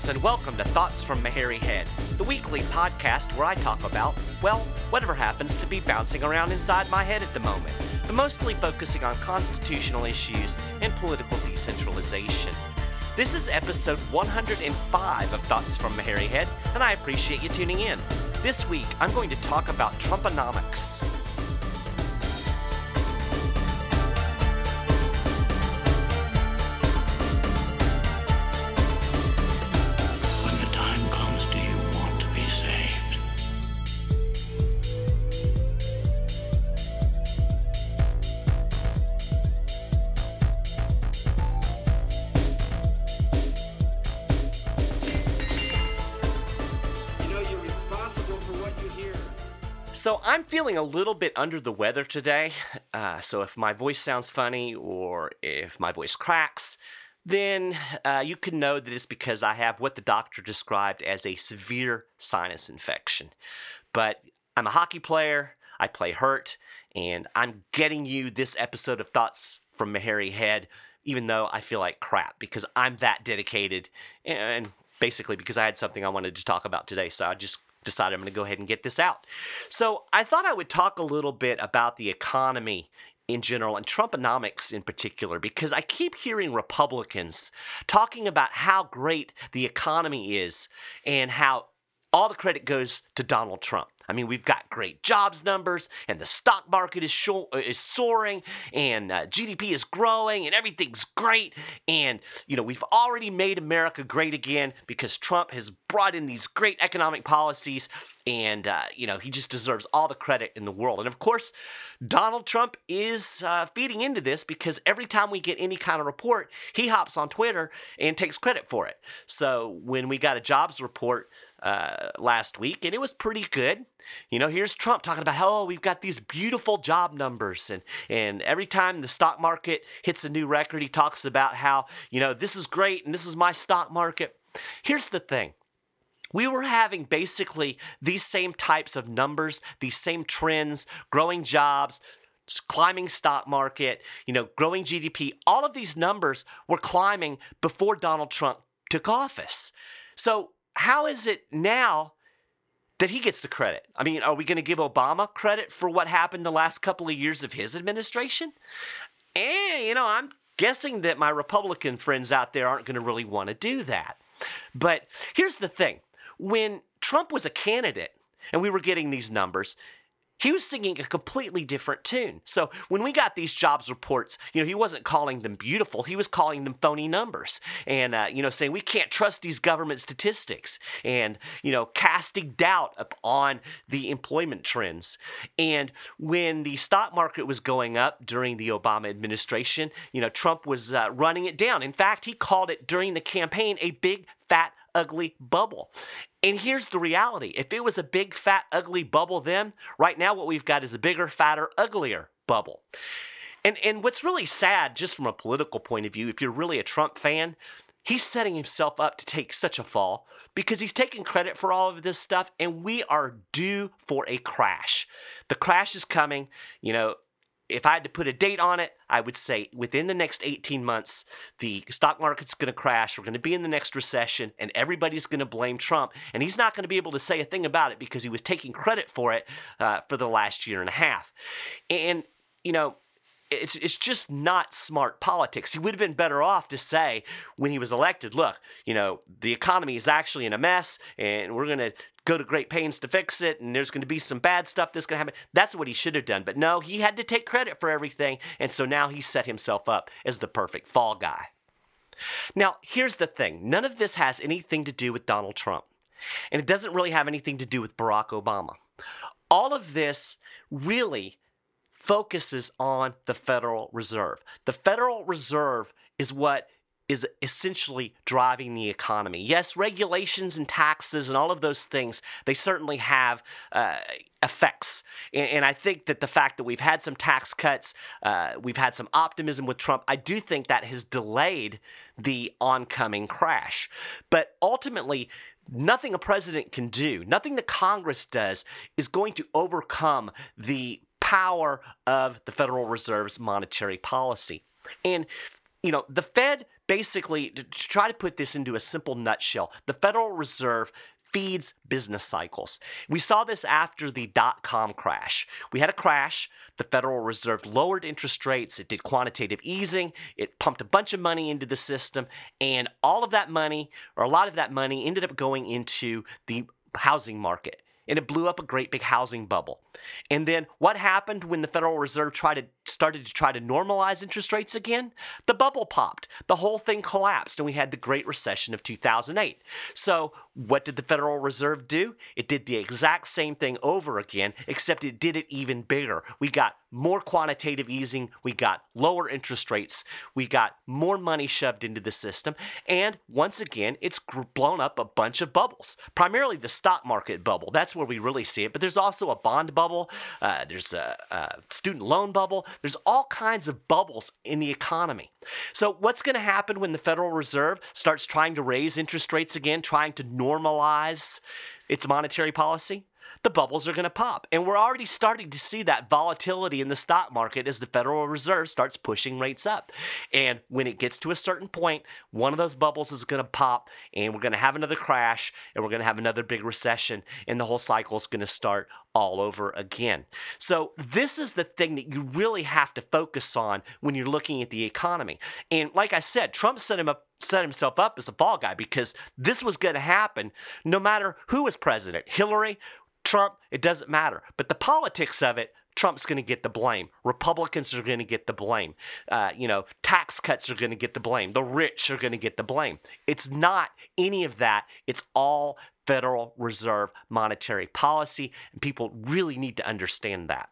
Greetings and welcome to Thoughts from a Hairy Head, the weekly podcast where I talk about, well, whatever happens to be bouncing around inside my head at the moment, but mostly focusing on constitutional issues and political decentralization. This is episode 105 of Thoughts from a Hairy Head, and I appreciate you tuning in. This week, I'm going to talk about Trumponomics. So I'm feeling a little bit under the weather today. Uh, so if my voice sounds funny or if my voice cracks, then uh, you can know that it's because I have what the doctor described as a severe sinus infection. But I'm a hockey player. I play hurt, and I'm getting you this episode of Thoughts from a Hairy Head, even though I feel like crap because I'm that dedicated, and basically because I had something I wanted to talk about today. So I just decided I'm going to go ahead and get this out. So I thought I would talk a little bit about the economy in general and Trumponomics in particular because I keep hearing Republicans talking about how great the economy is and how all the credit goes to Donald Trump. I mean, we've got great jobs numbers, and the stock market is sho- uh, is soaring, and uh, GDP is growing, and everything's great. And you know, we've already made America great again because Trump has brought in these great economic policies, and uh, you know, he just deserves all the credit in the world. And of course, Donald Trump is uh, feeding into this because every time we get any kind of report, he hops on Twitter and takes credit for it. So when we got a jobs report uh, last week, and it was pretty good. You know, here's Trump talking about how oh, we've got these beautiful job numbers, and and every time the stock market hits a new record, he talks about how you know this is great and this is my stock market. Here's the thing. We were having basically these same types of numbers, these same trends, growing jobs, climbing stock market, you know, growing GDP. All of these numbers were climbing before Donald Trump took office. So, how is it now that he gets the credit? I mean, are we going to give Obama credit for what happened the last couple of years of his administration? And, you know, I'm guessing that my Republican friends out there aren't going to really want to do that. But here's the thing when Trump was a candidate and we were getting these numbers, he was singing a completely different tune. So when we got these jobs reports, you know, he wasn't calling them beautiful. He was calling them phony numbers and, uh, you know, saying we can't trust these government statistics and, you know, casting doubt upon the employment trends. And when the stock market was going up during the Obama administration, you know, Trump was uh, running it down. In fact, he called it during the campaign a big, fat, ugly bubble. And here's the reality if it was a big, fat, ugly bubble then, right now what we've got is a bigger, fatter, uglier bubble. And, and what's really sad, just from a political point of view, if you're really a Trump fan, he's setting himself up to take such a fall because he's taking credit for all of this stuff, and we are due for a crash. The crash is coming. You know, if I had to put a date on it, I would say within the next 18 months, the stock market's going to crash. We're going to be in the next recession, and everybody's going to blame Trump. And he's not going to be able to say a thing about it because he was taking credit for it uh, for the last year and a half. And, you know, it's it's just not smart politics. He would have been better off to say when he was elected, look, you know, the economy is actually in a mess and we're going to go to great pains to fix it and there's going to be some bad stuff that's going to happen. That's what he should have done. But no, he had to take credit for everything and so now he set himself up as the perfect fall guy. Now, here's the thing. None of this has anything to do with Donald Trump. And it doesn't really have anything to do with Barack Obama. All of this really focuses on the Federal Reserve. The Federal Reserve is what is essentially driving the economy. Yes, regulations and taxes and all of those things, they certainly have uh, effects. And, and, I think that the fact that we've had some tax cuts, uh, we've had some optimism with Trump, I do think that has delayed the oncoming crash. But ultimately, nothing a president can do, nothing the Congress does, is going to overcome the power of the Federal Reserve's monetary policy. And you know, the Fed basically, to try to put this into a simple nutshell, the Federal Reserve feeds business cycles. We saw this after the dot com crash. We had a crash. The Federal Reserve lowered interest rates. It did quantitative easing. It pumped a bunch of money into the system. And all of that money, or a lot of that money, ended up going into the housing market and it blew up a great big housing bubble. And then what happened when the Federal Reserve tried to started to try to normalize interest rates again? The bubble popped. The whole thing collapsed and we had the Great Recession of 2008. So, what did the Federal Reserve do? It did the exact same thing over again, except it did it even bigger. We got more quantitative easing, we got lower interest rates, we got more money shoved into the system, and once again, it's blown up a bunch of bubbles. Primarily the stock market bubble. That's where we really see it, but there's also a bond bubble, uh, there's a, a student loan bubble, there's all kinds of bubbles in the economy. So, what's going to happen when the Federal Reserve starts trying to raise interest rates again, trying to normalize its monetary policy? The bubbles are going to pop. And we're already starting to see that volatility in the stock market as the Federal Reserve starts pushing rates up. And when it gets to a certain point, one of those bubbles is going to pop and we're going to have another crash and we're going to have another big recession and the whole cycle is going to start all over again. So, this is the thing that you really have to focus on when you're looking at the economy. And like I said, Trump set him up set himself up as a fall guy because this was going to happen no matter who was president Hillary, Trump, it doesn't matter. But the politics of it, Trump's going to get the blame. Republicans are going to get the blame. Uh, you know, tax cuts are going to get the blame. The rich are going to get the blame. It's not any of that. It's all Federal Reserve monetary policy, and people really need to understand that.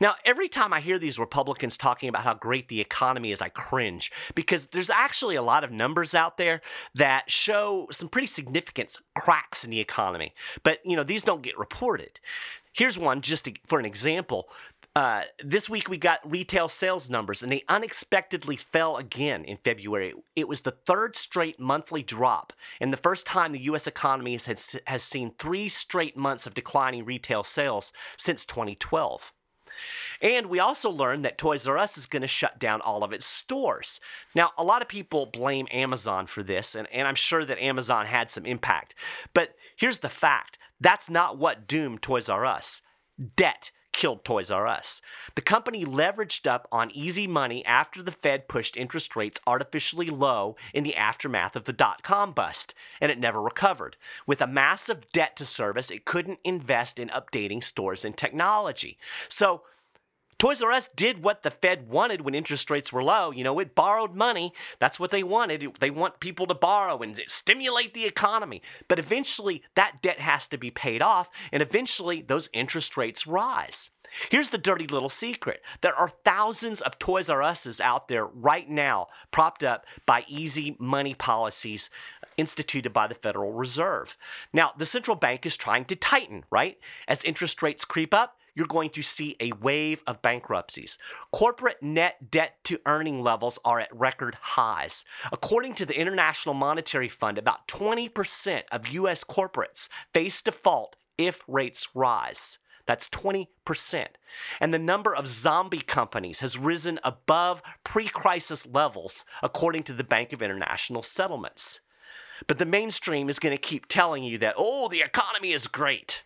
Now, every time I hear these Republicans talking about how great the economy is, I cringe because there's actually a lot of numbers out there that show some pretty significant cracks in the economy. But, you know, these don't get reported. Here's one just to, for an example. Uh, this week we got retail sales numbers and they unexpectedly fell again in February. It was the third straight monthly drop and the first time the U.S. economy has, has seen three straight months of declining retail sales since 2012. And we also learned that Toys R Us is going to shut down all of its stores. Now, a lot of people blame Amazon for this, and, and I'm sure that Amazon had some impact. But here's the fact that's not what doomed Toys R Us. Debt killed Toys R Us. The company leveraged up on easy money after the Fed pushed interest rates artificially low in the aftermath of the dot com bust, and it never recovered. With a massive debt to service, it couldn't invest in updating stores and technology. So, Toys R Us did what the Fed wanted when interest rates were low. You know, it borrowed money. That's what they wanted. They want people to borrow and stimulate the economy. But eventually, that debt has to be paid off, and eventually, those interest rates rise. Here's the dirty little secret there are thousands of Toys R Us's out there right now, propped up by easy money policies instituted by the Federal Reserve. Now, the central bank is trying to tighten, right? As interest rates creep up, you're going to see a wave of bankruptcies. Corporate net debt to earning levels are at record highs. According to the International Monetary Fund, about 20% of US corporates face default if rates rise. That's 20%. And the number of zombie companies has risen above pre crisis levels, according to the Bank of International Settlements. But the mainstream is going to keep telling you that, oh, the economy is great.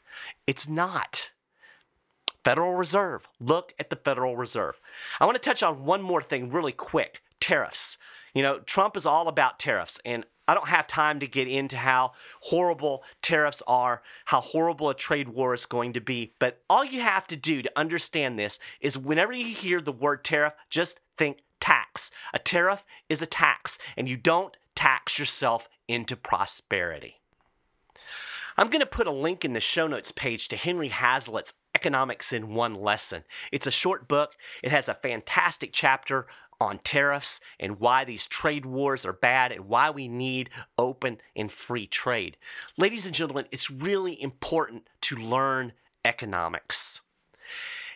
It's not. Federal Reserve. Look at the Federal Reserve. I want to touch on one more thing really quick tariffs. You know, Trump is all about tariffs, and I don't have time to get into how horrible tariffs are, how horrible a trade war is going to be. But all you have to do to understand this is whenever you hear the word tariff, just think tax. A tariff is a tax, and you don't tax yourself into prosperity. I'm going to put a link in the show notes page to Henry Hazlitt's Economics in One Lesson. It's a short book, it has a fantastic chapter on tariffs and why these trade wars are bad and why we need open and free trade. Ladies and gentlemen, it's really important to learn economics.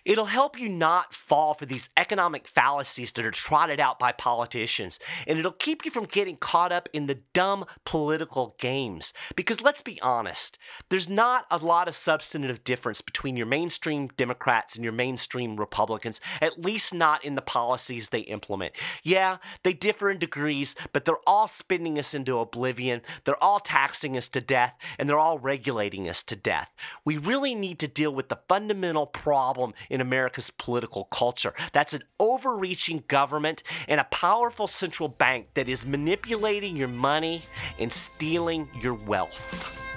It'll help you not fall for these economic fallacies that are trotted out by politicians, and it'll keep you from getting caught up in the dumb political games. Because let's be honest, there's not a lot of substantive difference between your mainstream Democrats and your mainstream Republicans, at least not in the policies they implement. Yeah, they differ in degrees, but they're all spinning us into oblivion, they're all taxing us to death, and they're all regulating us to death. We really need to deal with the fundamental problem in America's political culture. That's an overreaching government and a powerful central bank that is manipulating your money and stealing your wealth.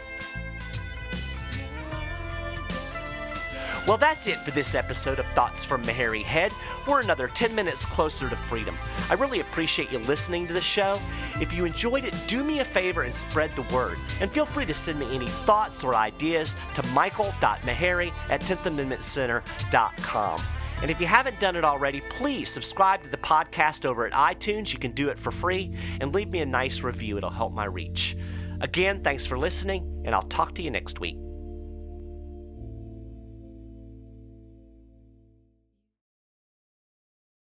Well, that's it for this episode of Thoughts from a Hairy Head. We're another 10 minutes closer to freedom. I really appreciate you listening to the show. If you enjoyed it, do me a favor and spread the word. And feel free to send me any thoughts or ideas to michael.maharrey at 10thamendmentcenter.com. And if you haven't done it already, please subscribe to the podcast over at iTunes. You can do it for free and leave me a nice review. It'll help my reach. Again, thanks for listening, and I'll talk to you next week.